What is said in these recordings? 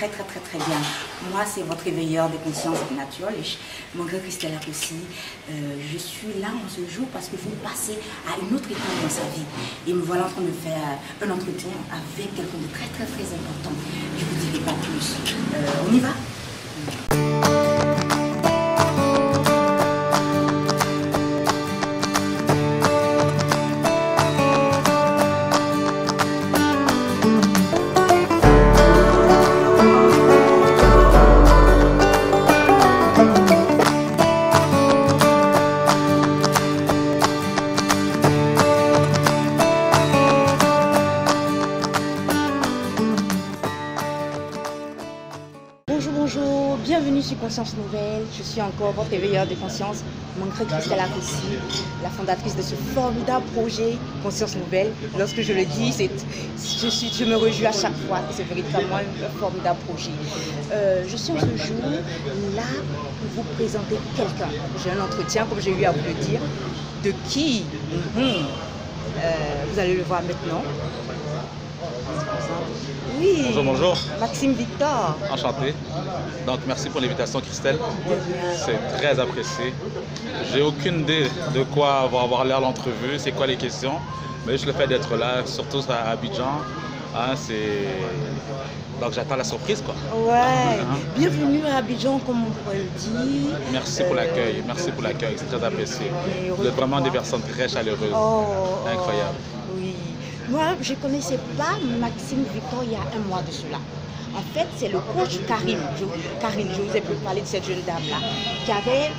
très très très très bien. Moi, c'est votre éveilleur des consciences naturelles. Mon grand Christelle aussi. Euh, je suis là en ce jour parce que vous passez à une autre étape dans sa vie. Et me voilà en train de faire un entretien avec quelqu'un de très très très important. Je vous dirai pas plus. Euh, on y va? Bonjour, bonjour, bienvenue sur Conscience Nouvelle. Je suis encore votre éveilleur de conscience, Mancré Christelle la fondatrice de ce formidable projet Conscience Nouvelle. Lorsque je le dis, je, suis, je me réjouis à chaque fois que c'est véritablement un formidable projet. Euh, je suis ce jour là pour vous présenter quelqu'un. J'ai un entretien, comme j'ai eu à vous le dire, de qui? Mhm. Euh, Vous allez le voir maintenant. Oui. Bonjour, bonjour. Maxime Victor. Enchanté. Donc, merci pour l'invitation, Christelle. C'est très apprécié. J'ai aucune idée de quoi va avoir l'air l'entrevue, c'est quoi les questions, mais juste le fait d'être là, surtout à Abidjan, hein, c'est. Donc, j'attends la surprise, quoi. Ouais. Uh-huh. Bienvenue à Abidjan, comme on pourrait le dire. Merci pour Euh, l'accueil, merci pour l'accueil, c'est très apprécié. Vous êtes vraiment des personnes très chaleureuses. Oh, Incroyable. Oui. Moi, je ne connaissais pas Maxime Victor il y a un mois de cela. En fait, c'est le coach Karine. Je, Karine, je vous ai parlé de cette jeune dame-là, qui avait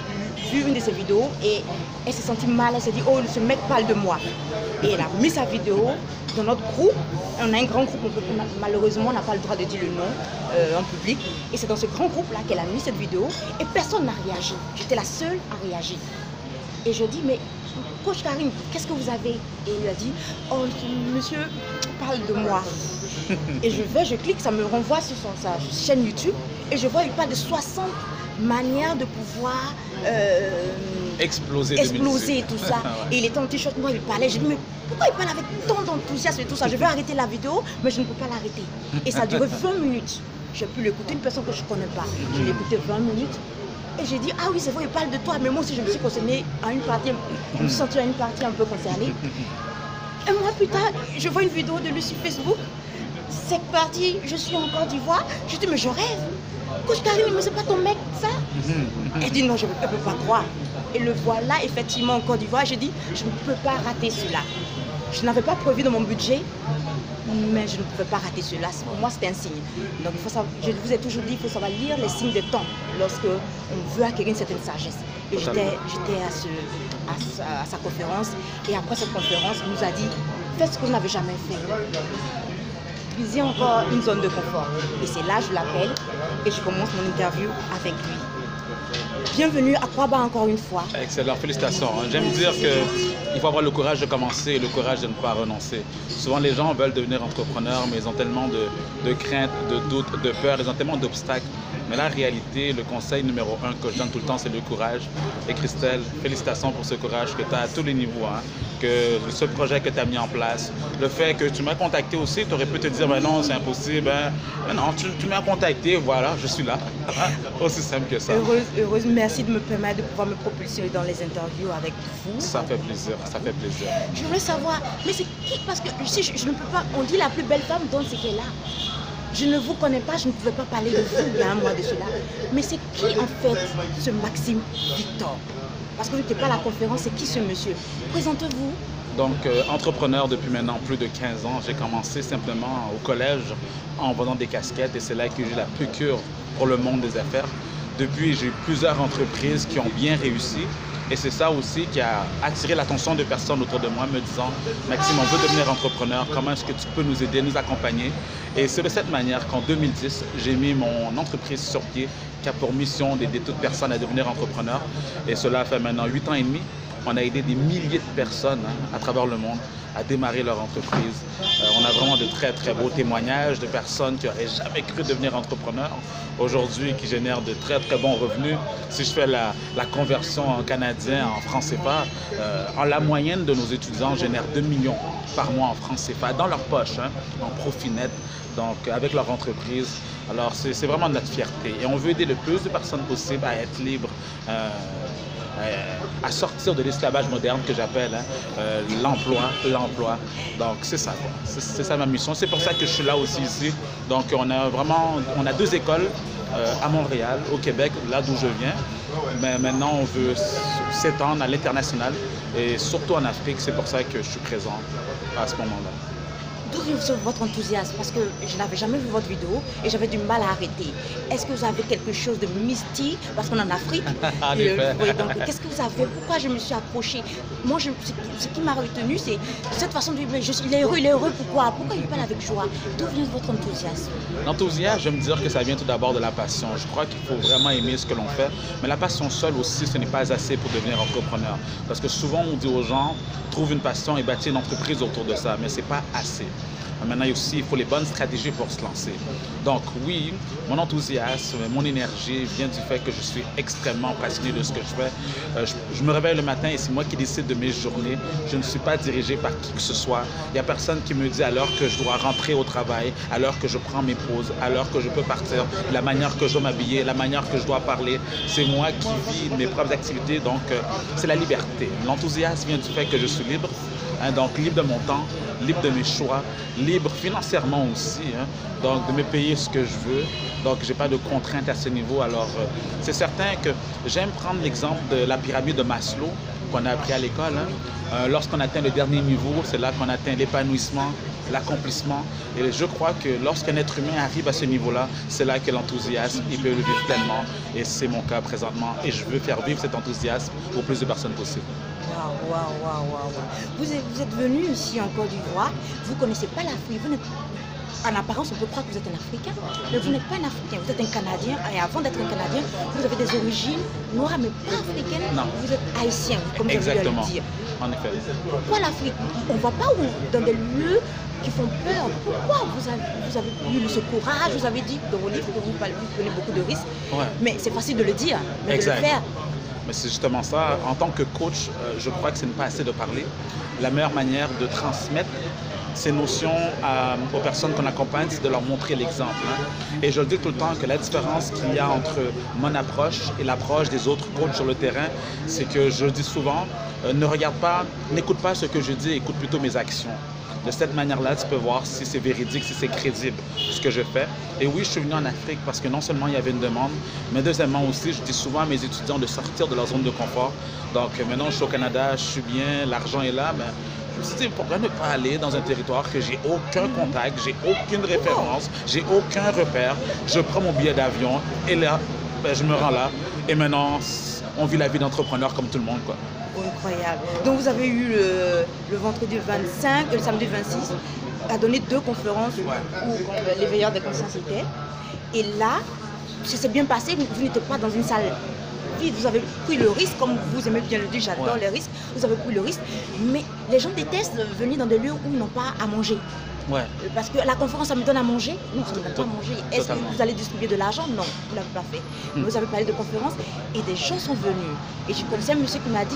vu une de ses vidéos et elle s'est sentie mal. Elle s'est dit, oh, ce mec parle de moi. Et elle a mis sa vidéo dans notre groupe. On a un grand groupe, malheureusement, on n'a pas le droit de dire le nom euh, en public. Et c'est dans ce grand groupe-là qu'elle a mis cette vidéo et personne n'a réagi. J'étais la seule à réagir. Et je dis, mais coach Karim, qu'est-ce que vous avez? Et il a dit, oh monsieur parle de moi. et je vais, je clique, ça me renvoie sur son, sa chaîne YouTube et je vois, il parle de 60 manières de pouvoir euh, Exploser. exploser 2018. tout ça. Ouais. Et il était en t-shirt, moi il parlait. Je dis, mais pourquoi il parle avec tant d'enthousiasme et tout ça? Je vais arrêter la vidéo, mais je ne peux pas l'arrêter. Et ça a duré 20 minutes. J'ai pu l'écouter, une personne que je ne connais pas. Je l'ai écouté 20 minutes. Et j'ai dit, ah oui, c'est vrai, il parle de toi. Mais moi aussi, je me suis concernée à une partie, je me suis sentie à une partie un peu concernée. Un mois plus tard, je vois une vidéo de lui sur Facebook. C'est parti, je suis en Côte d'Ivoire. Je dis, mais je rêve. Coach Karim, mais c'est pas ton mec, ça Elle dit, non, je ne peux pas croire. Et le voilà, effectivement, en Côte d'Ivoire. J'ai dit, je ne peux pas rater cela. Je n'avais pas prévu dans mon budget, mais je ne pouvais pas rater cela. Pour moi, c'était un signe. Donc, il faut savoir, je vous ai toujours dit, il faut savoir lire les signes de temps lorsque on veut acquérir une certaine sagesse. Et j'étais Totalement. j'étais à, ce, à, sa, à sa conférence. Et après cette conférence, il nous a dit, faites ce que vous n'avez jamais fait. Encore une zone de confort. Et c'est là, je l'appelle et je commence mon interview avec lui. Bienvenue à Kwaba encore une fois. Excellent, félicitations. J'aime dire qu'il faut avoir le courage de commencer et le courage de ne pas renoncer. Souvent, les gens veulent devenir entrepreneurs, mais ils ont tellement de, de craintes, de doutes, de peurs, ils ont tellement d'obstacles. Mais la réalité, le conseil numéro un que je donne tout le temps, c'est le courage. Et Christelle, félicitations pour ce courage que tu as à tous les niveaux. hein. Que ce projet que tu as mis en place, le fait que tu m'as contacté aussi, tu aurais pu te dire, ben non, c'est impossible. hein. Mais non, tu, tu m'as contacté, voilà, je suis là. Aussi simple que ça. Heureuse, heureuse, merci de me permettre de pouvoir me propulser dans les interviews avec vous. Ça fait plaisir, ça fait plaisir. Je voulais savoir, mais c'est qui? Parce que si je, je ne peux pas, on dit la plus belle femme donne ce qu'elle a. Je ne vous connais pas, je ne pouvais pas parler de vous il y un mois de cela. Mais c'est qui en fait ce Maxime Victor? Parce que vous n'étiez pas à la conférence, c'est qui ce monsieur? Présentez-vous. Donc, euh, entrepreneur depuis maintenant plus de 15 ans, j'ai commencé simplement au collège en vendant des casquettes et c'est là que j'ai la piqûre pour le monde des affaires. Depuis, j'ai eu plusieurs entreprises qui ont bien réussi et c'est ça aussi qui a attiré l'attention de personnes autour de moi me disant Maxime, on veut devenir entrepreneur, comment est-ce que tu peux nous aider, nous accompagner? Et c'est de cette manière qu'en 2010, j'ai mis mon entreprise sur pied qui a pour mission d'aider toute personne à devenir entrepreneur. Et cela fait maintenant 8 ans et demi. On a aidé des milliers de personnes hein, à travers le monde à démarrer leur entreprise. Euh, on a vraiment de très, très beaux témoignages de personnes qui n'auraient jamais cru devenir entrepreneurs aujourd'hui, qui génèrent de très, très bons revenus. Si je fais la, conversion en canadien, en franc CFA, euh, en la moyenne de nos étudiants génère 2 millions par mois en franc CFA dans leur poche, hein, en profit net. donc avec leur entreprise. Alors c'est vraiment notre fierté et on veut aider le plus de personnes possible à être libres. euh, à sortir de l'esclavage moderne que j'appelle hein, euh, l'emploi, l'emploi. Donc c'est ça, c'est ça ma mission. C'est pour ça que je suis là aussi ici. Donc on a vraiment, on a deux écoles euh, à Montréal, au Québec, là d'où je viens. Mais maintenant on veut s'étendre à l'international et surtout en Afrique. C'est pour ça que je suis présent à ce moment-là. D'où vient votre enthousiasme? Parce que je n'avais jamais vu votre vidéo et j'avais du mal à arrêter. Est-ce que vous avez quelque chose de mystique? Parce qu'on est en Afrique. Euh, effet. oui, donc, qu'est-ce que vous avez? Pourquoi je me suis accrochée Moi, je- ce, qui- ce qui m'a retenu, c'est cette façon de je suis, il est heureux, il est heureux, pourquoi? Pourquoi il parle avec joie? D'où vient votre enthousiasme? L'enthousiasme, je vais me dire que ça vient tout d'abord de la passion. Je crois qu'il faut vraiment aimer ce que l'on fait. Mais la passion seule aussi, ce n'est pas assez pour devenir entrepreneur. Parce que souvent, on dit aux gens, trouve une passion et bâtis une entreprise autour de ça. Mais ce n'est pas assez. Maintenant, aussi, il faut les bonnes stratégies pour se lancer. Donc, oui, mon enthousiasme, mon énergie vient du fait que je suis extrêmement passionné de ce que je fais. Euh, je, me réveille le matin et c'est moi qui décide de mes journées. Je ne suis pas dirigé par qui que ce soit. Il n'y a personne qui me dit l'heure que je dois rentrer au travail, l'heure que je prends mes pauses, l'heure que je peux partir, la manière que je dois m'habiller, la manière que je dois parler. C'est moi qui vis mes propres activités, donc euh, c'est la liberté. L'enthousiasme vient du fait que je suis libre, hein, donc libre de mon temps, libre de mes choix, libre financièrement aussi, hein, donc de me payer ce que je veux. Donc j'ai pas de contraintes à ce niveau. Alors euh, c'est certain que j'aime prendre l'exemple de la pyramide de Maslow qu'on a appris à l'école. hein. Euh, Lorsqu'on atteint le dernier niveau, c'est là qu'on atteint l'épanouissement, l'accomplissement. Et je crois que lorsqu'un être humain arrive à ce niveau-là, c'est là que l'enthousiasme, il peut le vivre pleinement. Et c'est mon cas présentement. Et je veux faire vivre cet enthousiasme au plus de personnes possible. Waouh, waouh, waouh, waouh. waouh. Vous êtes, vous êtes venu ici en Côte d'Ivoire, vous ne connaissez pas l'Afrique, vous en apparence, on peut croire que vous êtes un Africain, mais vous n'êtes pas un Africain, vous êtes un Canadien, et avant d'être un Canadien, vous avez des origines noires, mais pas africaines. Non. Vous êtes haïtien, comme je viens de Exactement. le dire. En effet. Pourquoi l'Afrique? On ne va pas où, dans des lieux qui font peur. Pourquoi vous avez, vous avez eu ce courage? Vous avez dit dans vos livres que vous, vous prenez beaucoup de risques. Ouais. Mais c'est facile de le dire, mais Exact. de le faire. Mais c'est justement ça. En tant que coach, euh, je crois que ce n'est pas assez de parler. La meilleure manière de transmettre ces notions à- aux personnes qu'on accompagne, c'est de leur montrer l'exemple. hein. Et je le dis tout le temps que la différence qu'il y a entre mon approche et l'approche des autres coachs sur le terrain, c'est que je dis souvent, euh, ne regarde pas, n'écoute pas ce que je dis, écoute plutôt mes actions. De cette manière-là, tu peux voir si c'est véridique, si c'est crédible ce que je fais. Et oui, je suis venu en Afrique parce que non seulement il y avait une demande, mais deuxièmement aussi, je dis souvent à mes étudiants de sortir de leur zone de confort. Donc euh, maintenant, je suis au Canada, je suis bien, l'argent est là, mais je me suis dit, pourquoi ne pas aller dans un territoire que j'ai aucun contact, j'ai aucune référence, j'ai aucun repère. Je prends mon billet d'avion et là, ben, je me rends là. Et maintenant, on vit la vie d'entrepreneur comme tout le monde. Incroyable. Donc vous avez eu le, le vendredi 25 et le samedi 26 à donner deux conférences où euh, les veilleurs des consciences étaient. Et là, ça s'est bien passé, vous, vous n'étiez pas dans une salle vide, vous avez pris le risque, comme vous aimez bien le dire, j'adore Ouais. les risques, vous avez pris le risque. Mais les gens détestent venir dans des lieux où ils n'ont pas à manger. Ouais. Parce que la conférence, ça me donne à manger Non, ça ne me donne pas à manger. Est-ce que vous allez distribuer de l'argent? Non, vous ne l'avez pas fait. Hmm. Vous avez parlé de conférence et des gens sont venus. Et je connaissais un monsieur qui m'a dit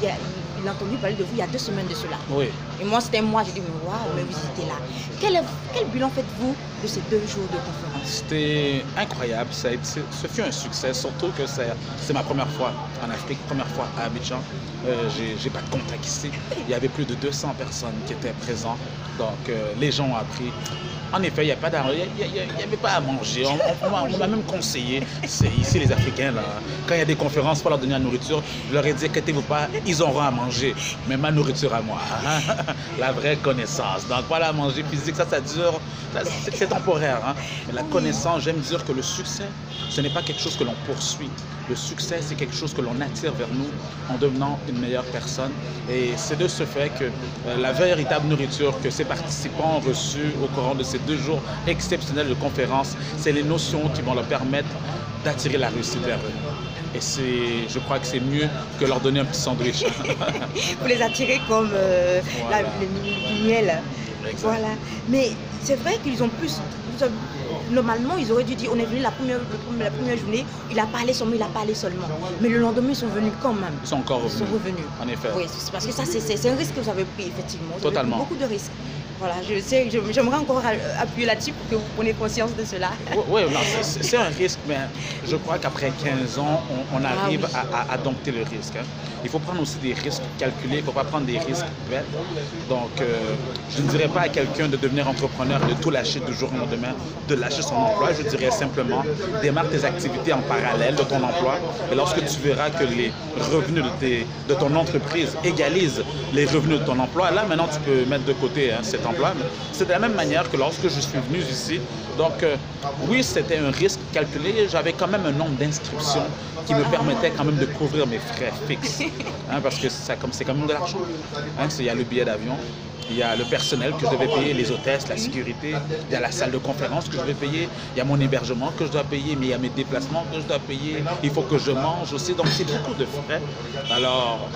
qu'il a, il a entendu parler de vous il y a deux semaines de cela. Oui. Et moi, c'était moi, j'ai dit, mais waouh, mais vous étiez là. Quel, quel bilan faites-vous de ces deux jours de conférence? C'était incroyable. Ça a été- ce fut un succès, surtout que c'est ma première fois en Afrique, première fois à Abidjan. Euh, J'ai pas de contact ici. Il y avait plus de 200 personnes qui étaient présentes. Donc, euh, les gens ont appris. En effet, il n'y avait pas à manger. On, on- m'a- même conseillé, c'est ici les Africains, là, quand il y a des conférences pour leur donner la nourriture, je leur ai dit, inquiétez-vous pas, ils auront à manger. Mais ma nourriture à moi, la vraie connaissance. Donc, la manger physique, ça, ça dure, c'est temporaire. hein. J'aime dire que le succès, ce n'est pas quelque chose que l'on poursuit. Le succès, c'est quelque chose que l'on attire vers nous en devenant une meilleure personne. Et c'est de ce fait que euh, la véritable nourriture que ces participants ont reçue au courant de ces deux jours exceptionnels de conférence, c'est les notions qui vont leur permettre d'attirer la réussite vers eux. Et c'est, je crois que c'est mieux que leur donner un petit sandwich. Vous les attirez comme euh, la- le, le miel. Voilà. Mais c'est vrai qu'ils ont plus. vous avez- Normalement, ils auraient dû dire on est venu la première, la journée, il a parlé seulement, il a parlé seulement. Mais le lendemain, ils sont venus quand même. Ils sont encore Ils sont revenus. revenus. En effet. Oui, c'est parce que ça, c'est un risque que vous avez pris, effectivement. Vous avez Totalement. pris beaucoup de risques. Voilà, je sais, j'aimerais encore appuyer là-dessus pour que vous preniez conscience de cela. Oui, c'est un risque, mais je crois qu'après 15 ans, on, ah arrive à, dompter le risque. Hein. Il faut prendre aussi des risques calculés, il ne faut pas prendre des risques bêtes. Donc, euh, je ne dirais pas à quelqu'un de devenir entrepreneur de tout lâcher du jour au lendemain, de lâcher son emploi. Je dirais simplement, démarre tes activités en parallèle de ton emploi. Et lorsque tu verras que les revenus de, de ton entreprise égalisent les revenus de ton emploi, là, maintenant, tu peux mettre de côté hein, C'est de la même manière que lorsque je suis venu ici. Donc, euh, oui, c'était un risque calculé. J'avais quand même un nombre d'inscriptions qui me permettait quand même de couvrir mes frais fixes. Hein, parce que c'est quand même de l'argent. Hein, il y a le billet d'avion, il y a le personnel que je devais payer, les hôtesses, la sécurité, il y a la salle de conférence que je devais payer, il y a mon hébergement que je dois payer, mais il y a mes déplacements que je dois payer, il faut que je mange aussi, donc c'est beaucoup de frais. Alors,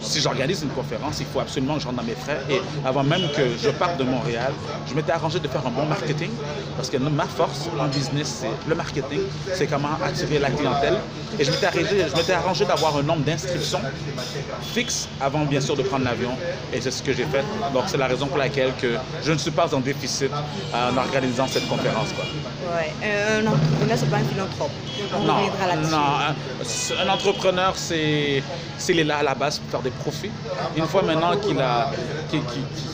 si j'organise une conférence, il faut absolument que je rentre dans mes frais. Et avant même que je parte de Montréal, je m'étais arrangé de faire un bon marketing, parce que ma force en business, c'est le marketing, c'est comment attirer la clientèle. Et je m'étais arrangé, arrangé d'avoir un nombre d'inscriptions fixe avant bien sûr de prendre l'avion, et c'est ce que j'ai fait. Donc c'est la raison pour laquelle que je ne suis pas en déficit en organisant cette conférence. Quoi. Ouais. Euh, un entrepreneur, c'est pas un philanthrope. On non, non, un, entrepreneur, c'est s'il est là à la base pour faire des profits. Une fois maintenant qu'il a,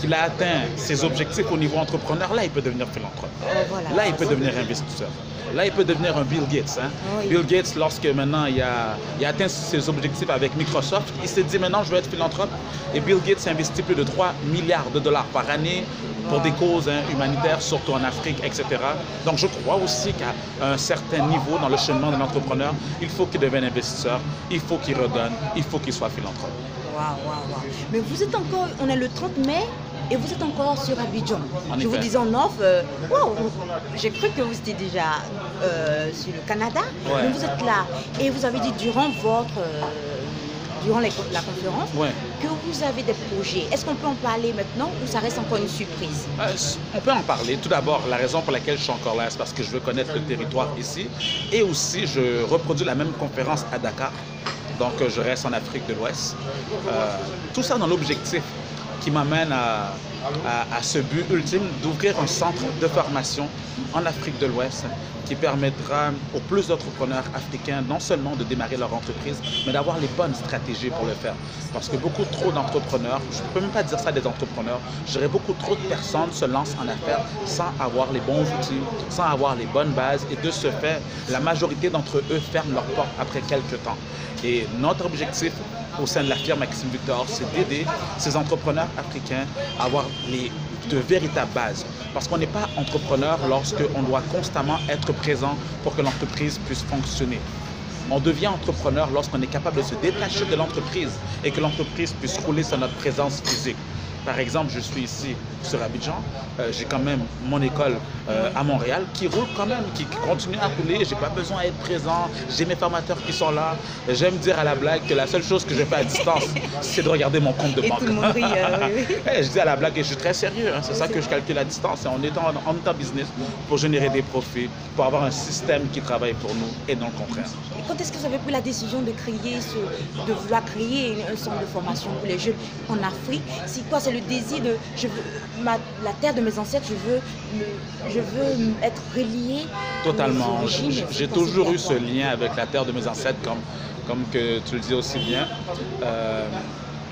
qu'il, a atteint ses objectifs au niveau entrepreneur, là, il peut devenir philanthrope. Oh, là, il peut devenir investisseur. Là, il peut devenir un Bill Gates. Hein. Bill Gates, lorsque maintenant il a, il a atteint ses objectifs avec Microsoft, il s'est dit maintenant je vais être philanthrope. Et Bill Gates investit plus de 3 milliards de dollars par année pour des causes hein, humanitaires, surtout en Afrique, etc. Donc je crois aussi qu'à un certain niveau dans le cheminement d'un entrepreneur, il faut qu'il devienne investisseur, il faut qu'il redonne, il faut qu'il soit philanthrope. Waouh, waouh, waouh. Mais vous êtes encore, on est le 30 mai, et vous êtes encore sur Abidjan. je vous disais en off, euh, j'ai cru que vous étiez déjà euh, sur le Canada, mais vous êtes là. Et vous avez dit durant votre... Euh, durant la conférence, que vous avez des projets. Est-ce qu'on peut en parler maintenant ou ça reste encore une surprise? On peut en parler. Tout d'abord, la raison pour laquelle je suis encore là, c'est parce que je veux connaître le territoire ici. Et aussi, je reproduis la même conférence à Dakar. Donc, je reste en Afrique de l'Ouest. tout ça dans l'objectif qui m'amène à, ce but ultime d'ouvrir un centre de formation en Afrique de l'Ouest qui permettra aux plus d'entrepreneurs africains non seulement de démarrer leur entreprise, mais d'avoir les bonnes stratégies pour le faire. Parce que beaucoup trop d'entrepreneurs, je ne peux même pas dire ça des entrepreneurs, je dirais beaucoup trop de personnes se lancent en affaires sans avoir les bons outils, sans avoir les bonnes bases, et de ce fait, la majorité d'entre eux ferment leurs portes après quelques temps. Et notre objectif au sein de la firme Maxime Victor, c'est d'aider ces entrepreneurs africains à avoir de véritables bases. Parce qu'on n'est pas entrepreneur lorsqu'on doit constamment être présent pour que l'entreprise puisse fonctionner. On devient entrepreneur lorsqu'on est capable de se détacher de l'entreprise et que l'entreprise puisse rouler sur notre présence physique. Par exemple, je suis ici sur Abidjan, euh, j'ai quand même mon école euh, à Montréal qui roule quand même, qui, continue à rouler, j'ai pas besoin d'être présent, j'ai mes formateurs qui sont là. J'aime dire à la blague que la seule chose que je fais à distance, c'est de regarder mon compte de banque. Je dis à la blague et je suis très sérieux, hein. c'est ça que je calcule à distance, en étant en, étant business pour générer des profits, pour avoir un système qui travaille pour nous et non le contraire. Et quand est-ce que vous avez pris la décision de créer, ce, de vouloir créer un centre de formation pour les jeunes en Afrique? C'est quoi le désir de je veux, la terre de mes ancêtres, je veux, je veux être relié. Totalement. J'ai toujours eu ce lien avec la terre de mes ancêtres, comme, comme que tu le dis aussi bien. Euh,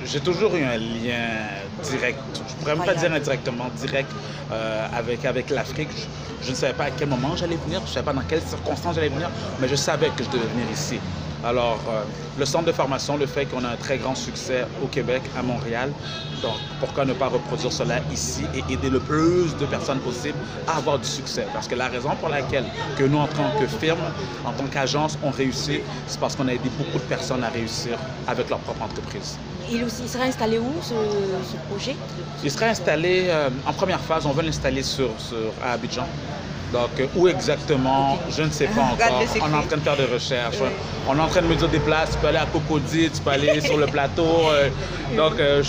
j'ai toujours eu un lien direct, je pourrais même pas dire indirectement, direct euh, avec, avec l'Afrique. Je, je, ne savais pas à quel moment j'allais venir, je ne savais pas dans quelles circonstances j'allais venir, mais je savais que je devais venir ici. Alors, euh, le centre de formation, le fait qu'on a un très grand succès au Québec, à Montréal, donc pourquoi ne pas reproduire cela ici et aider le plus de personnes possible à avoir du succès? Parce que la raison pour laquelle que nous, en tant que firme, en tant qu'agence, on réussit, c'est parce qu'on a aidé beaucoup de personnes à réussir avec leur propre entreprise. Il, sera installé où ce, projet? Il sera installé, euh, en première phase, on veut l'installer sur, à Abidjan. Donc, euh, où exactement, je ne sais pas encore. le. On est en train de faire des recherches. On est en train de me dire des places. Tu peux aller à Cocody, tu peux aller sur le plateau. euh, donc, euh,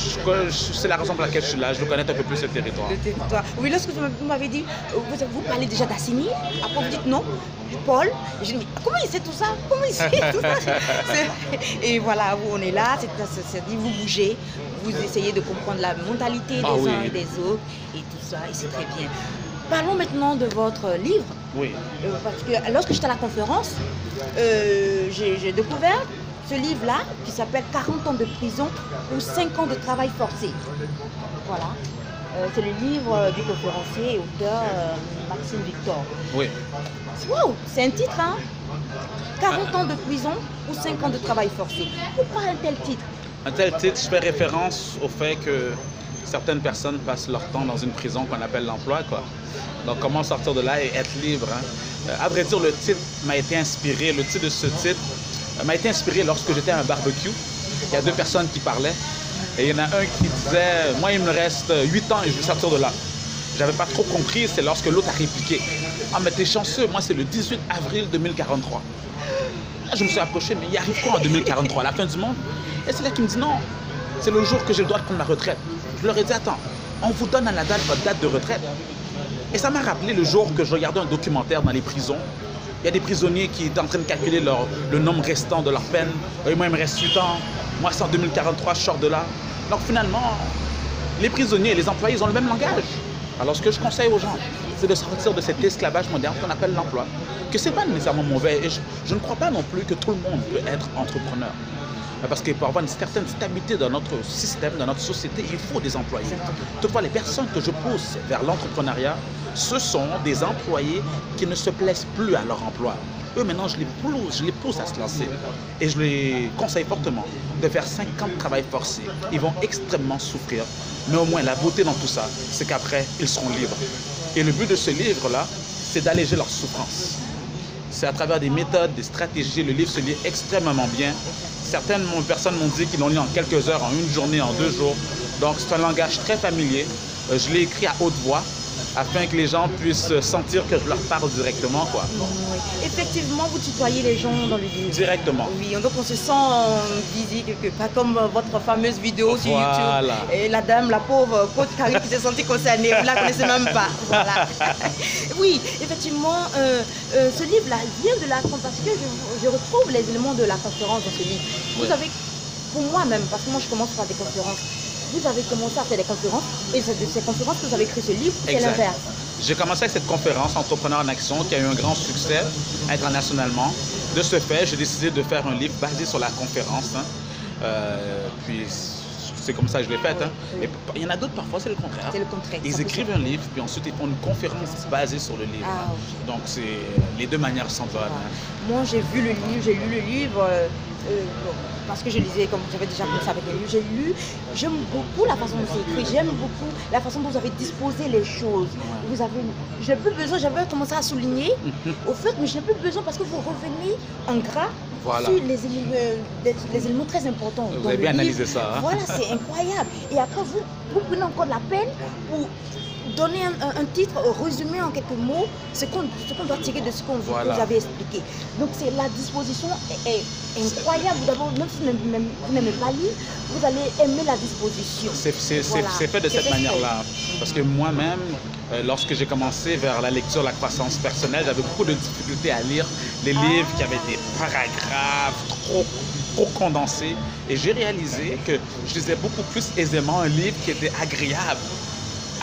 c'est la raison pour laquelle je suis là. Je veux connaître un peu plus ce territoire. Le territoire. Oui, lorsque vous m'avez dit, vous, vous parlez déjà d'Assini, après vous dites non, Paul. Je dis, comment il sait tout ça? Comment il sait tout ça? Et voilà, on est là, c'est- c'est- c'est-à-dire vous bougez, vous essayez de comprendre la mentalité des Ah oui. uns et des autres, et tout ça, et c'est très bien. Parlons maintenant de votre livre. Oui. Euh, parce que lorsque j'étais à la conférence, euh, j'ai découvert ce livre-là qui s'appelle 40 ans de prison ou 5 ans de travail forcé. Voilà. Euh, c'est le livre du conférencier et auteur Maxime Victor. Oui. Waouh, c'est un titre, hein 40 ans de prison ou 5 ans de travail forcé. Pourquoi un tel titre? Un tel titre, je fais référence au fait que certaines personnes passent leur temps dans une prison qu'on appelle l'emploi. Donc, comment sortir de là et être libre hein? Euh, À vrai dire, le titre m'a été inspiré, le titre de ce titre euh, m'a été inspiré lorsque j'étais à un barbecue. Il y a deux personnes qui parlaient et il y en a un qui disait Moi, il me reste 8 ans et je vais sortir de là. J'avais pas trop compris, c'est lorsque l'autre a répliqué Ah, mais t'es chanceux, moi, c'est le 18 avril 2043. Là, je me suis approché, mais il arrive quoi en 2043, la fin du monde? Et c'est là qu'il me dit non, c'est le jour que j'ai le droit de prendre ma retraite. Je leur ai dit attends, on vous donne à la date votre date de retraite. Et ça m'a rappelé le jour que je regardais un documentaire dans les prisons. Il y a des prisonniers qui étaient en train de calculer leur- le nombre restant de leur peine. Et moi, il me reste 8 ans. Moi, c'est en 2043, je sors de là. Donc finalement, les prisonniers et les employés, ils ont le même langage. Alors ce que je conseille aux gens, c'est de sortir de cet esclavage moderne qu'on appelle l'emploi. Que c'est pas nécessairement mauvais. Et je ne crois pas non plus que tout le monde peut être entrepreneur. Parce que pour avoir une certaine stabilité dans notre système, dans notre société, il faut des employés. Toutefois, les personnes que je pousse vers l'entrepreneuriat, ce sont des employés qui ne se plaisent plus à leur emploi. Eux, maintenant, je les pousse, je les pousse à se lancer. Et je les conseille fortement de faire 5 ans de travail forcé. Ils vont extrêmement souffrir. Mais au moins, la beauté dans tout ça, c'est qu'après, ils seront libres. Et le but de ce livre-là, c'est d'alléger leur souffrance. C'est à travers des méthodes, des stratégies. Le livre se lit extrêmement bien. Certaines personnes m'ont dit qu'ils l'ont lu en quelques heures, en une journée, en deux jours. Donc c'est un langage très familier. Euh, Je l'ai écrit à haute voix afin que les gens puissent sentir que je leur parle directement. Quoi. Oui. Effectivement, vous tutoyez les gens dans le livre. Directement. Oui, donc on se sent euh, visé quelque part, comme euh, votre fameuse vidéo sur Voilà. YouTube. Et la dame, la pauvre coach Karine qui s'est sentie concernée, vous ne la connaissez même pas. Voilà. oui, effectivement, euh, euh, ce livre-là vient de la parce que je, je retrouve les éléments de la conférence dans ce livre. Vous Oui. avez, pour moi-même, parce que moi je commence par des conférences, vous avez commencé à faire des conférences et c'est de ces conférences que vous avez écrit ce livre, c'est l'inverse. J'ai commencé avec cette conférence Entrepreneurs en Action qui a eu un grand succès internationalement. De ce fait, j'ai décidé de faire un livre basé sur la conférence. hein. Euh, puis c'est comme ça que je l'ai fait. hein. Et il y en a d'autres parfois, c'est le contraire. C'est le contraire. Ils 100%. écrivent un livre, puis ensuite ils font une conférence basée sur le livre. Ah, ok. Donc c'est les deux manières sont bonnes. hein. Moi, j'ai vu le livre, j'ai lu le livre, euh, euh, bon, parce que je lisais, comme j'avais déjà commencé avec les livres, j'ai lu, j'aime beaucoup la façon dont c'est écrit, j'aime beaucoup la façon dont vous avez disposé les choses. Vous avez, je n'ai plus besoin, j'avais commencé à souligner, au fait, mais je n'ai plus besoin parce que vous revenez en gras Voilà. sur les éléments, euh, des- les éléments très importants. Vous dans avez le bien livre. analysé ça, hein. Voilà, c'est incroyable. Et après, vous, vous prenez encore la peine pour donner un, titre, résumer en quelques mots ce qu'on doit tirer de ce qu'on vous, Voilà. vous avez expliqué. Donc c'est la disposition est, est incroyable. D'abord, même si vous n'aimez- pas lire, vous allez aimer la disposition. C'est Voilà. fait de cette manière-là. Parce que moi-même, euh, lorsque j'ai commencé vers la lecture, la croissance personnelle, j'avais beaucoup de difficultés à lire les Ah. livres qui avaient des paragraphes trop, trop condensés. Et j'ai réalisé que je lisais beaucoup plus aisément un livre qui était agréable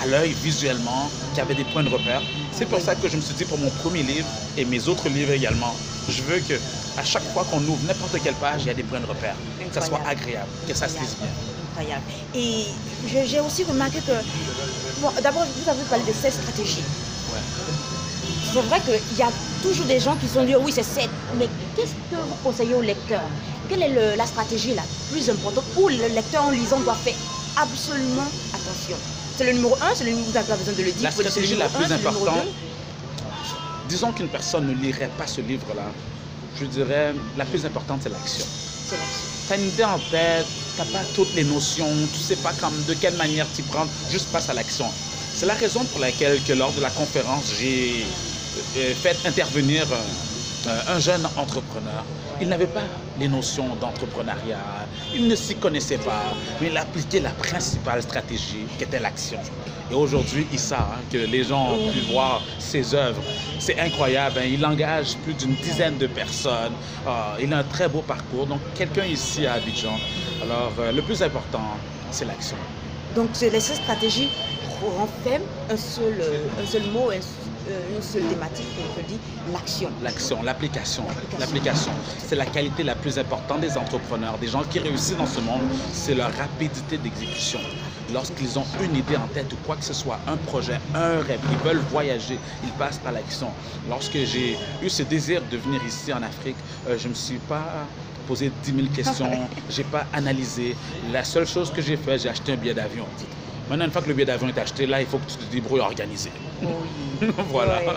à l'œil visuellement, qui avait des points de repère. C'est pour ça que je me suis dit pour mon premier livre et mes autres livres également, je veux que à chaque fois qu'on ouvre n'importe quelle page, il y a des points de repère, que ça soit agréable, que ça se lise bien. Incroyable. Et j'ai aussi remarqué que, bon, d'abord, vous avez parlé de cette stratégie. Ouais. C'est vrai qu'il y a toujours des gens qui sont dit oui c'est 7, mais qu'est-ce que vous conseillez au lecteur? Quelle est le- la stratégie la plus importante où le lecteur en lisant doit faire absolument attention? C'est le numéro 1, c'est le numéro, vous n'avez pas besoin de le dire. La stratégie la plus importante, disons qu'une personne ne lirait pas ce livre-là, je dirais la plus importante c'est l'action. C'est l'action. Tu as une idée en tête, tu n'as pas toutes les notions, tu sais pas comme, de quelle manière t'y prendre, juste passe à l'action. C'est la raison pour laquelle que lors de la conférence, j'ai euh, fait intervenir euh, un jeune entrepreneur. Il n'avait pas les notions d'entrepreneuriat, il ne s'y connaissait pas, mais il appliquait la principale stratégie qui était l'action. Et aujourd'hui, Issa, hein, que les gens ont pu voir ses œuvres, c'est incroyable. hein. Il engage plus d'une dizaine de personnes. Ah, il a un très beau parcours. Donc, quelqu'un ici à Abidjan. Alors, euh, le plus important, c'est l'action. Donc, les stratégies renferment un seul, euh, un seul mot, euh, une seule thématique, on peut dire l'action. L'action, l'application. L'application. L'application, c'est la qualité la plus importante des entrepreneurs, des gens qui réussissent dans ce monde, c'est leur rapidité d'exécution. Lorsqu'ils ont une idée en tête ou quoi que ce soit, un projet, un rêve, ils veulent voyager, ils passent par l'action. Lorsque j'ai eu ce désir de venir ici en Afrique, euh, je ne me suis pas posé 10 000 questions, j'ai pas analysé. La seule chose que j'ai fait, j'ai acheté un billet d'avion. Maintenant, une fois que le billet d'avion est acheté, là, il faut que tu te débrouilles à organiser. Oui. voilà. Oui.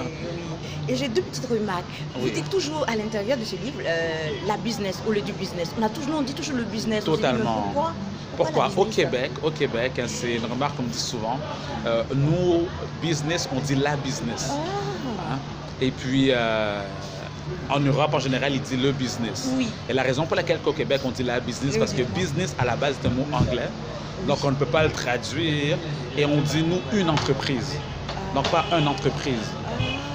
Et j'ai deux petites remarques. Vous dites toujours à l'intérieur de ce livre euh, la business au lieu du business. On a toujours, on dit toujours le business. Totalement. Pourquoi Pourquoi Au Québec, au Québec, hein, c'est une remarque qu'on me dit souvent. euh, nous, business, on dit la business. Ah, hein? Et puis, euh, en Europe, en général, ils disent le business. Oui. Et la raison pour laquelle qu'au Québec, on dit la business, Oui, parce que business, à la base, c'est un mot anglais. Donc, on ne peut pas le traduire. Et on dit, nous, une entreprise. Donc, pas une entreprise.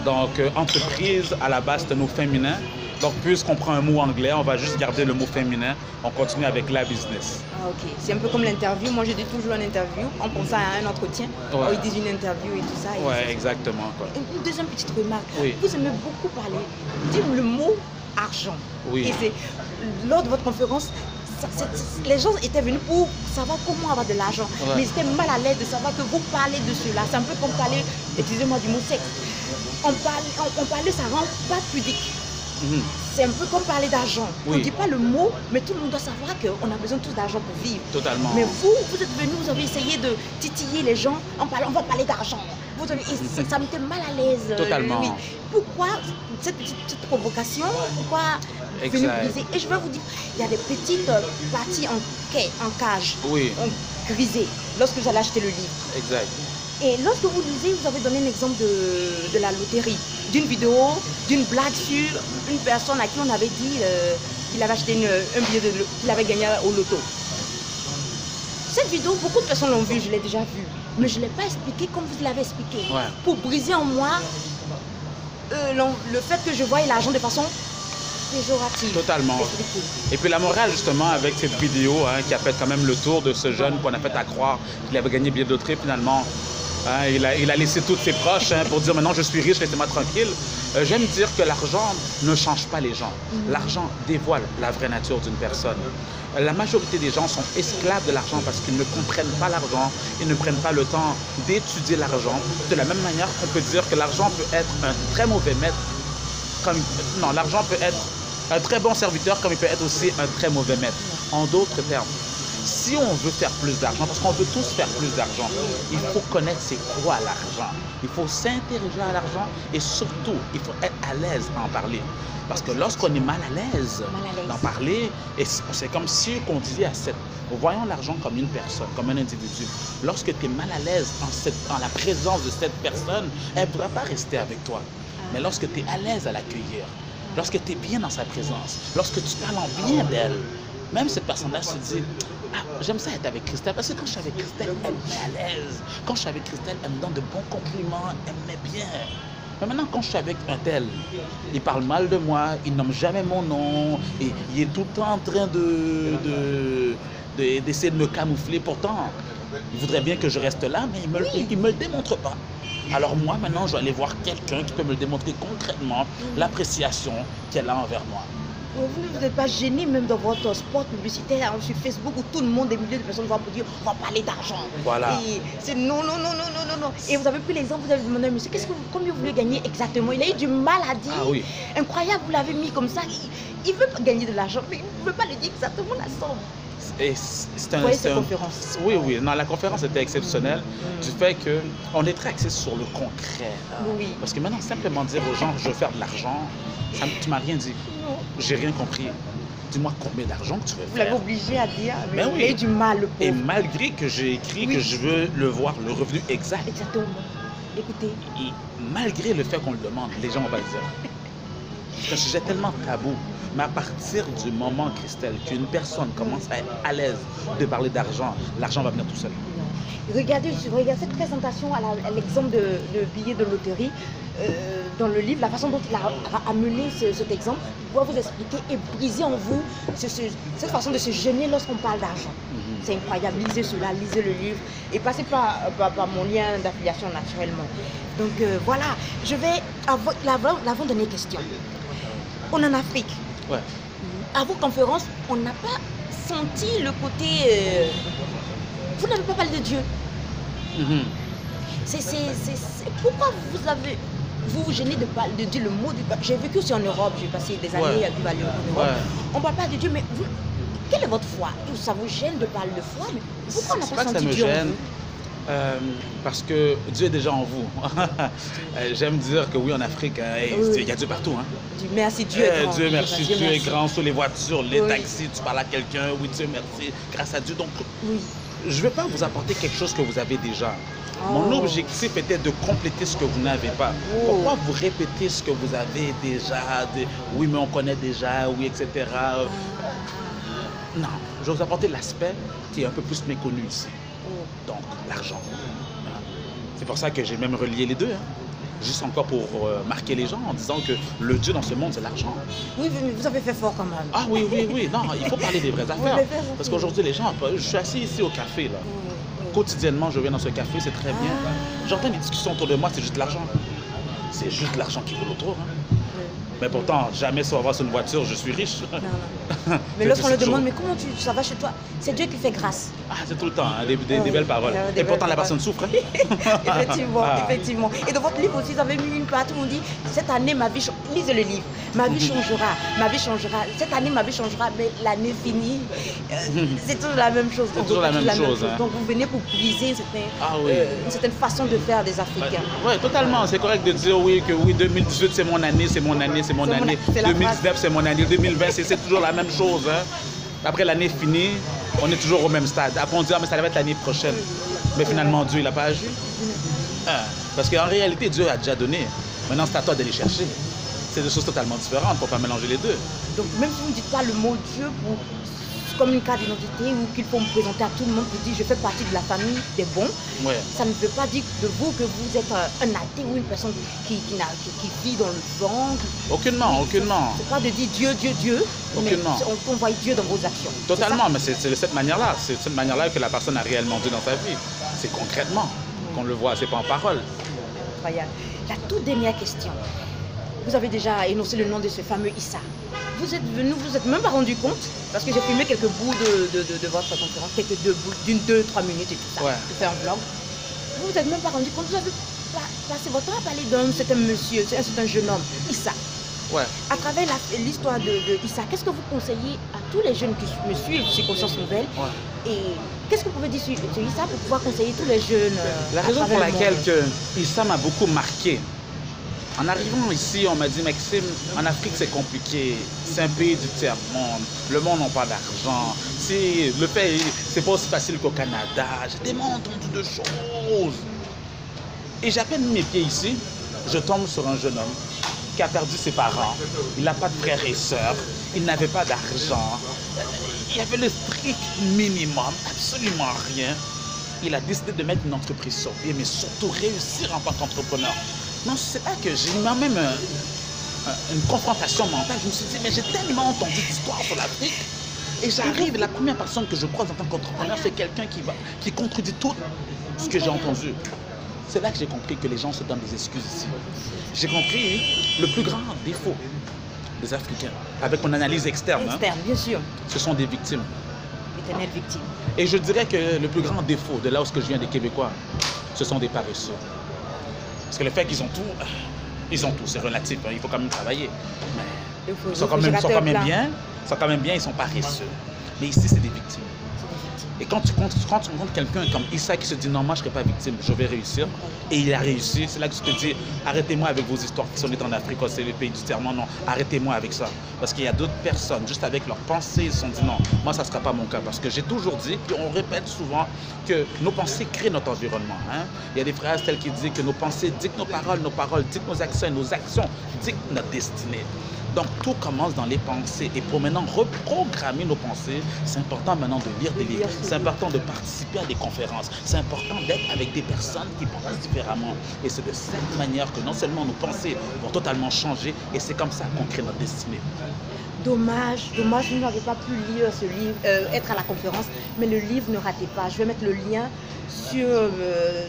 Donc, euh, entreprise, à la base, c'est un mot féminin. Donc, puisqu'on prend un mot anglais, on va juste garder le mot féminin. On continue avec la business. Ah, ok. C'est un peu comme l'interview. Moi, je dis toujours une interview en pensant à un entretien. Ouais. Oh, ils disent une interview et tout ça. ça. exactement. Quoi. Une deuxième petite remarque. Oui. Vous aimez beaucoup parler, dire le mot argent. Oui. Et c'est lors de votre conférence, ça- les gens étaient venus pour savoir comment avoir de l'argent. Ouais. Mais ils étaient mal à l'aise de savoir que vous parlez de cela. C'est un peu comme parler, excusez-moi du mot sexe. On parle, on, on parlait, ça rend pas pudique. Mhm. C'est un peu comme parler d'argent. On ne dit pas le mot, mais tout le monde doit savoir qu'on a besoin tous d'argent pour vivre. Totalement. Mais vous, vous êtes venu, vous avez essayé de titiller les gens en parlant, on va parler d'argent. Vous avez, et ça, me mettait mal à l'aise. Totalement. Pourquoi cette petite, provocation Pourquoi venir briser Et je vais vous dire, il y a des petites parties en, quai, en cage, Oui, en grisé, lorsque j'allais acheter le livre. exact. Et lorsque vous lisez, vous avez donné un exemple de, de la loterie, d'une vidéo, d'une blague sur une personne à qui on avait dit euh, qu'il avait acheté une- un billet qu'il avait gagné au loto. Cette vidéo, beaucoup de personnes l'ont vue, je l'ai déjà vue. Mais je ne l'ai pas expliqué comme vous l'avez expliqué. Ouais. Pour briser en moi euh, le fait que je voyais l'argent de façon péjorative. Totalement. Et puis la morale, justement, avec cette vidéo hein, qui a fait quand même le tour de ce jeune qu'on a fait à croire qu'il avait gagné de loterie, finalement, hein, il, a, il a laissé tous ses proches hein, pour dire maintenant je suis riche, laissez-moi tranquille. Euh, J'aime dire que l'argent ne change pas les gens. L'argent dévoile la vraie nature d'une personne. Euh, La majorité des gens sont esclaves de l'argent parce qu'ils ne comprennent pas l'argent, ils ne prennent pas le temps d'étudier l'argent. De la même manière qu'on peut dire que l'argent peut être un très mauvais maître comme non, l'argent peut être un très bon serviteur comme il peut être aussi un très mauvais maître. En d'autres termes, si on veut faire plus d'argent, parce qu'on veut tous faire plus d'argent, il faut connaître c'est quoi l'argent. Il faut s'intéresser à l'argent et surtout, il faut être à l'aise à en parler. Parce que lorsqu'on est mal à l'aise d'en parler, et c'est c'est comme si on disait à cette... Voyons l'argent comme une personne, comme un individu. Lorsque tu es mal à l'aise en, cette- en la présence de cette personne, elle ne pourra pas rester avec toi. Mais lorsque tu es à l'aise à l'accueillir, lorsque tu es bien dans sa présence, lorsque tu parles en bien d'elle, même cette personne-là se dit Ah, J'aime ça être avec Christelle parce que quand je suis avec Christelle, elle me met à l'aise. Quand je suis avec Christelle, elle me donne de bons compliments, elle me met bien. Mais maintenant, quand je suis avec un tel, il parle mal de moi, il nomme jamais mon nom, et il est tout le temps en train de, de- de- d'essayer de me camoufler. Pourtant, il voudrait bien que je reste là, mais il me, il me le démontre pas. Alors moi, maintenant, je vais aller voir quelqu'un qui peut me le démontrer concrètement, l'appréciation qu'elle a envers moi. Vous n'êtes pas gêné même dans votre spot publicitaire hein, sur Facebook où tout le monde, des milliers de personnes vont vous dire on va parler d'argent. Voilà. Et c'est non, non, non, non, non, non, non. Et vous avez pris l'exemple, vous avez demandé à monsieur, qu'est-ce que vous, combien vous voulez gagner exactement? Il a eu du mal à dire. Ah oui. Incroyable, vous l'avez mis comme ça. Il, il veut pas gagner de l'argent, mais il ne veut pas le dire exactement la somme. Et c'est un, un- conférence Oui, oui. Non, la conférence était exceptionnelle du fait qu'on est très axé sur le concret. là. Oui. Parce que maintenant, simplement dire aux gens, je veux faire de l'argent, ça, tu m'as rien dit. Non. J'ai rien compris. Dis-moi combien d'argent que tu veux Vous l'avez faire. obligé à dire, mais Ben oui. du mal, le Et malgré que j'ai écrit Oui. que je veux le voir, le revenu exact, Exactement. Écoutez, Et malgré le fait qu'on le demande, les gens vont pas le dire. C'est un sujet tellement tabou. Mais à partir du moment, Christelle, qu'une personne commence à être à l'aise de parler d'argent, l'argent va venir tout seul. regardez, regardez cette présentation à l'exemple de, de billet de loterie. euh, dans le livre, la façon dont il a, a amené ce- cet exemple pour vous expliquer et briser en vous ce- ce- cette façon de se gêner lorsqu'on parle d'argent. C'est incroyable. Lisez cela, lisez le livre et passez par, par- par mon lien d'affiliation naturellement. Donc euh, voilà, je vais avoir l'avant- l'avant-dernière question. On est en Afrique. Ouais. À vos conférences, on n'a pas senti le côté. euh, vous n'avez pas parlé de Dieu. Mhm. C'est, Pourquoi vous avez. Vous vous gênez de parler de Dieu, le mot du. J'ai vécu aussi en Europe, j'ai passé des années Ouais. à vivre en Europe. Ouais. On ne parle pas de Dieu, mais vous, quelle est votre foi? Ça vous gêne de parler de foi, mais pourquoi on n'a pas, pas que ça senti me Dieu gêne. Euh, parce que Dieu est déjà en vous. Euh, J'aime dire que oui, en Afrique, hein, hey, Oui. il y a Dieu partout. Hein. Dieu merci, Dieu Eh, est grand. Dieu merci, Dieu, est merci. grand sur les voitures, les Oui. taxis, tu parles à quelqu'un, oui, Dieu merci, grâce à Dieu. Donc, Oui. je ne vais pas vous apporter quelque chose que vous avez déjà. Mon Oh. objectif était de compléter ce que vous n'avez pas. Oh. Pourquoi vous répétez ce que vous avez déjà de- Oui, mais on connaît déjà, oui, etc. Euh, Non, je vais vous apporter l'aspect qui est un peu plus méconnu ici. Donc, l'argent. Hein. C'est pour ça que j'ai même relié les deux. hein. Juste encore pour euh, marquer les gens en disant que le Dieu dans ce monde, c'est l'argent. Oui, mais vous avez fait fort quand même. Ah oui, oui, oui. Non, il faut parler des vraies affaires. Parce qu'aujourd'hui, les gens, je suis assis ici au café, là. Oui, oui. Quotidiennement, je viens dans ce café, c'est très bien. Ah. J'entends des discussions autour de moi, c'est juste l'argent. C'est juste l'argent qui roule autour. hein. Mais pourtant, jamais sans avoir sur une voiture, je suis riche. Non, non. Mais lorsqu'on le demande, mais comment tu, ça va chez toi? C'est Dieu qui fait grâce. Ah, c'est tout le temps, hein, des, des- des Oui. belles paroles. Des Et pourtant, la personne souffre. hein. effectivement, Ah. effectivement. Et dans votre livre aussi, vous avez mis une partie où on dit cette année ma vie. Lisez le livre. Ma vie changera, ma vie changera. Cette année ma vie changera, mais l'année finie, euh, c'est toujours la même chose. C'est Donc, toujours la même chose, hein. Donc vous venez pour briser une certaine, Ah oui. euh, une certaine façon de faire des Africains. Oui, totalement. C'est correct de dire oui, que oui, 2018 c'est mon année, c'est mon année, c'est mon année. c'est la 2019 c'est mon année, 2020 c'est toujours la même chose. hein. Après l'année finie, on est toujours au même stade. Après on dit, ah, mais ça va être l'année prochaine. Mais finalement, Dieu, il n'a pas agi. Hein. Parce qu'en réalité, Dieu a déjà donné. Maintenant, c'est à toi d'aller chercher. C'est des choses totalement différentes pour ne pas mélanger les deux. Donc même si vous ne dites pas le mot Dieu pour comme une carte d'identité ou qu'il faut me présenter à tout le monde pour dire je fais partie de la famille des bons, Ouais. ça ne veut pas dire de vous que vous êtes euh, un athée ou une personne qui, qui, n'a- qui- qui vit dans le vent. qui- Aucunement, aucunement. C'est pas de dire Dieu, Dieu, Dieu, mais Aucunement. on, on voit Dieu dans vos actions. Totalement, mais c'est de cette manière-là. C'est de cette manière-là que la personne a réellement Dieu dans sa vie. C'est concrètement qu'on le voit, c'est pas en parole. Incroyable. La toute dernière question. Vous avez déjà énoncé le nom de ce fameux Issa. Vous êtes venu, vous êtes même pas rendu compte, parce que j'ai filmé quelques bouts de, de, de- de votre conférence, quelques deux bouts, d'une, deux, trois minutes et tout ça. Ouais. Fait un vlog. Vous vous êtes même pas rendu compte, vous avez pa- passé votre temps à parler d'un certain monsieur, un certain jeune homme, Issa. Ouais. À travers l'histoire de, de Issa, qu'est-ce que vous conseillez à tous les jeunes qui me suivent sur Conscience Nouvelle Ouais. Et qu'est-ce que vous pouvez dire sur, Issa pour pouvoir conseiller tous les jeunes euh, La raison pour laquelle que Issa m'a beaucoup marqué, en arrivant ici, on m'a dit, Maxime, en Afrique, c'est compliqué. C'est un pays du tiers-monde. Le monde n'a pas d'argent. C'est- Le pays, c'est pas aussi facile qu'au Canada. J'ai tellement entendu de choses. Et j'ai à peine mis mes pieds ici, je tombe sur un jeune homme qui a perdu ses parents. Il n'a pas de frères et sœurs. Il n'avait pas d'argent. Il avait le strict minimum, absolument rien. Il a décidé de mettre une entreprise sur pied, mais surtout réussir en tant qu'entrepreneur. Non, c'est pas que j'ai eu même un- un- une confrontation mentale. Je me suis dit, mais j'ai tellement entendu d'histoires sur l'Afrique. Et j'arrive, la première personne que je croise en tant qu'entrepreneur, c'est quelqu'un qui, va, qui contredit tout ce que j'ai entendu. C'est là que j'ai compris que les gens se donnent des excuses ici. J'ai compris le plus grand défaut des Africains, avec mon analyse externe, hein, Externe, bien sûr. ce sont des victimes. Éternelle victime. Et je dirais que le plus grand défaut de là où je viens des Québécois, ce sont des paresseux. Parce que le fait qu'ils ont tout, euh, ils ont tout, c'est relatif, hein, il faut quand même travailler. Mais Il faut- ils sont quand même, sont quand même bien, ils sont quand même bien, ils sont paresseux. Mais ici, c'est des victimes. Et quand tu, rencontres quelqu'un comme Issa qui se dit non, moi je ne serai pas victime, je vais réussir, et il a réussi, c'est là que tu te dis arrêtez-moi avec vos histoires qui sont dites en Afrique, oh, c'est le pays du tiers-monde, non, arrêtez-moi avec ça. Parce qu'il y a d'autres personnes, juste avec leurs pensées, ils se sont dit non, moi ça ne sera pas mon cas. Parce que j'ai toujours dit, puis on répète souvent, que nos pensées créent notre environnement. hein. Il y a des phrases telles qui disent que nos pensées dictent nos paroles, nos paroles dictent nos actions, nos actions dictent notre destinée. Donc tout commence dans les pensées. Et pour maintenant reprogrammer nos pensées, c'est important maintenant de lire des livres. C'est important de participer à des conférences. C'est important d'être avec des personnes qui pensent différemment. Et c'est de cette manière que non seulement nos pensées vont totalement changer, et c'est comme ça qu'on crée notre destinée. Dommage, dommage, je n'avais pas pu lire ce livre, euh, être à la conférence, mais le livre ne ratez pas. Je vais mettre le lien sur. euh,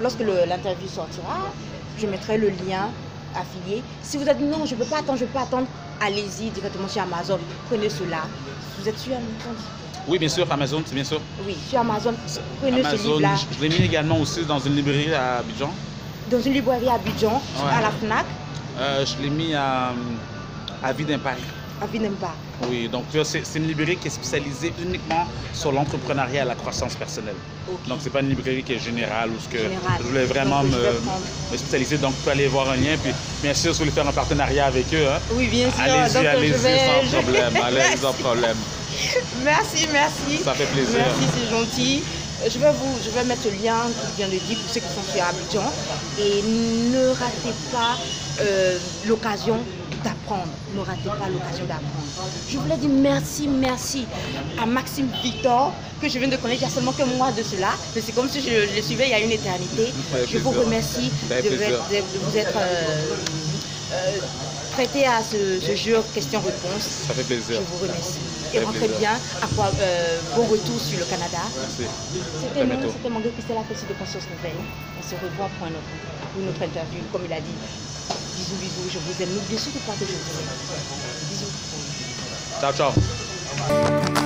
lorsque l'interview sortira, je mettrai le lien affilié. Si vous êtes non, je ne peux pas attendre, je ne peux pas attendre, allez-y directement sur Amazon. Prenez cela. Vous êtes sur Amazon? Oui, bien sûr, Amazon, c'est bien sûr. Oui, sur Amazon. Prenez ce Amazon, livre-là je l'ai mis également aussi dans une librairie à Abidjan. dans une librairie à Abidjan, Ouais. à la FNAC, Euh, je l'ai mis à, à Vie d'Impact. à Vinemba. Oui, donc c'est une librairie qui est spécialisée uniquement sur l'entrepreneuriat et la croissance personnelle. Donc, c'est pas une librairie qui est générale ou ce que je voulais vraiment Donc, me, je spécialiser. Donc, tu peux aller voir un lien. Puis, bien sûr, si vous voulez faire un partenariat avec eux, hein, Oui, bien sûr. allez-y, allez-y, vais- sans je- problème. Allez, sans problème. Merci, merci. Ça fait plaisir. Merci, c'est gentil. Euh, Je vais, vous, je vais mettre le lien que je viens de dire pour ceux qui sont sur Abidjan. Et ne ratez pas euh, l'occasion d'apprendre. Ne ratez pas l'occasion d'apprendre. Je voulais dire merci, merci à Maxime Victor, que je viens de connaître il y a seulement que moi de cela. Mais c'est comme si je, je le suivais il y a une éternité. Je vous remercie de, plaisir. de- de vous être euh, euh, prêté à ce, ce jeu questions-réponses. Ça fait plaisir. Je vous remercie. Et rentrez bien. À quoi, euh, bon retour sur le Canada. Merci. C'était nous, c'était Marguerite Christelle Pessi de Conscience Nouvelle. On se revoit pour, un autre, pour une autre interview, comme il a dit. Bisous, bisous, je vous aime. N'oubliez surtout pas que je vous aime. Bisous. Ciao, ciao.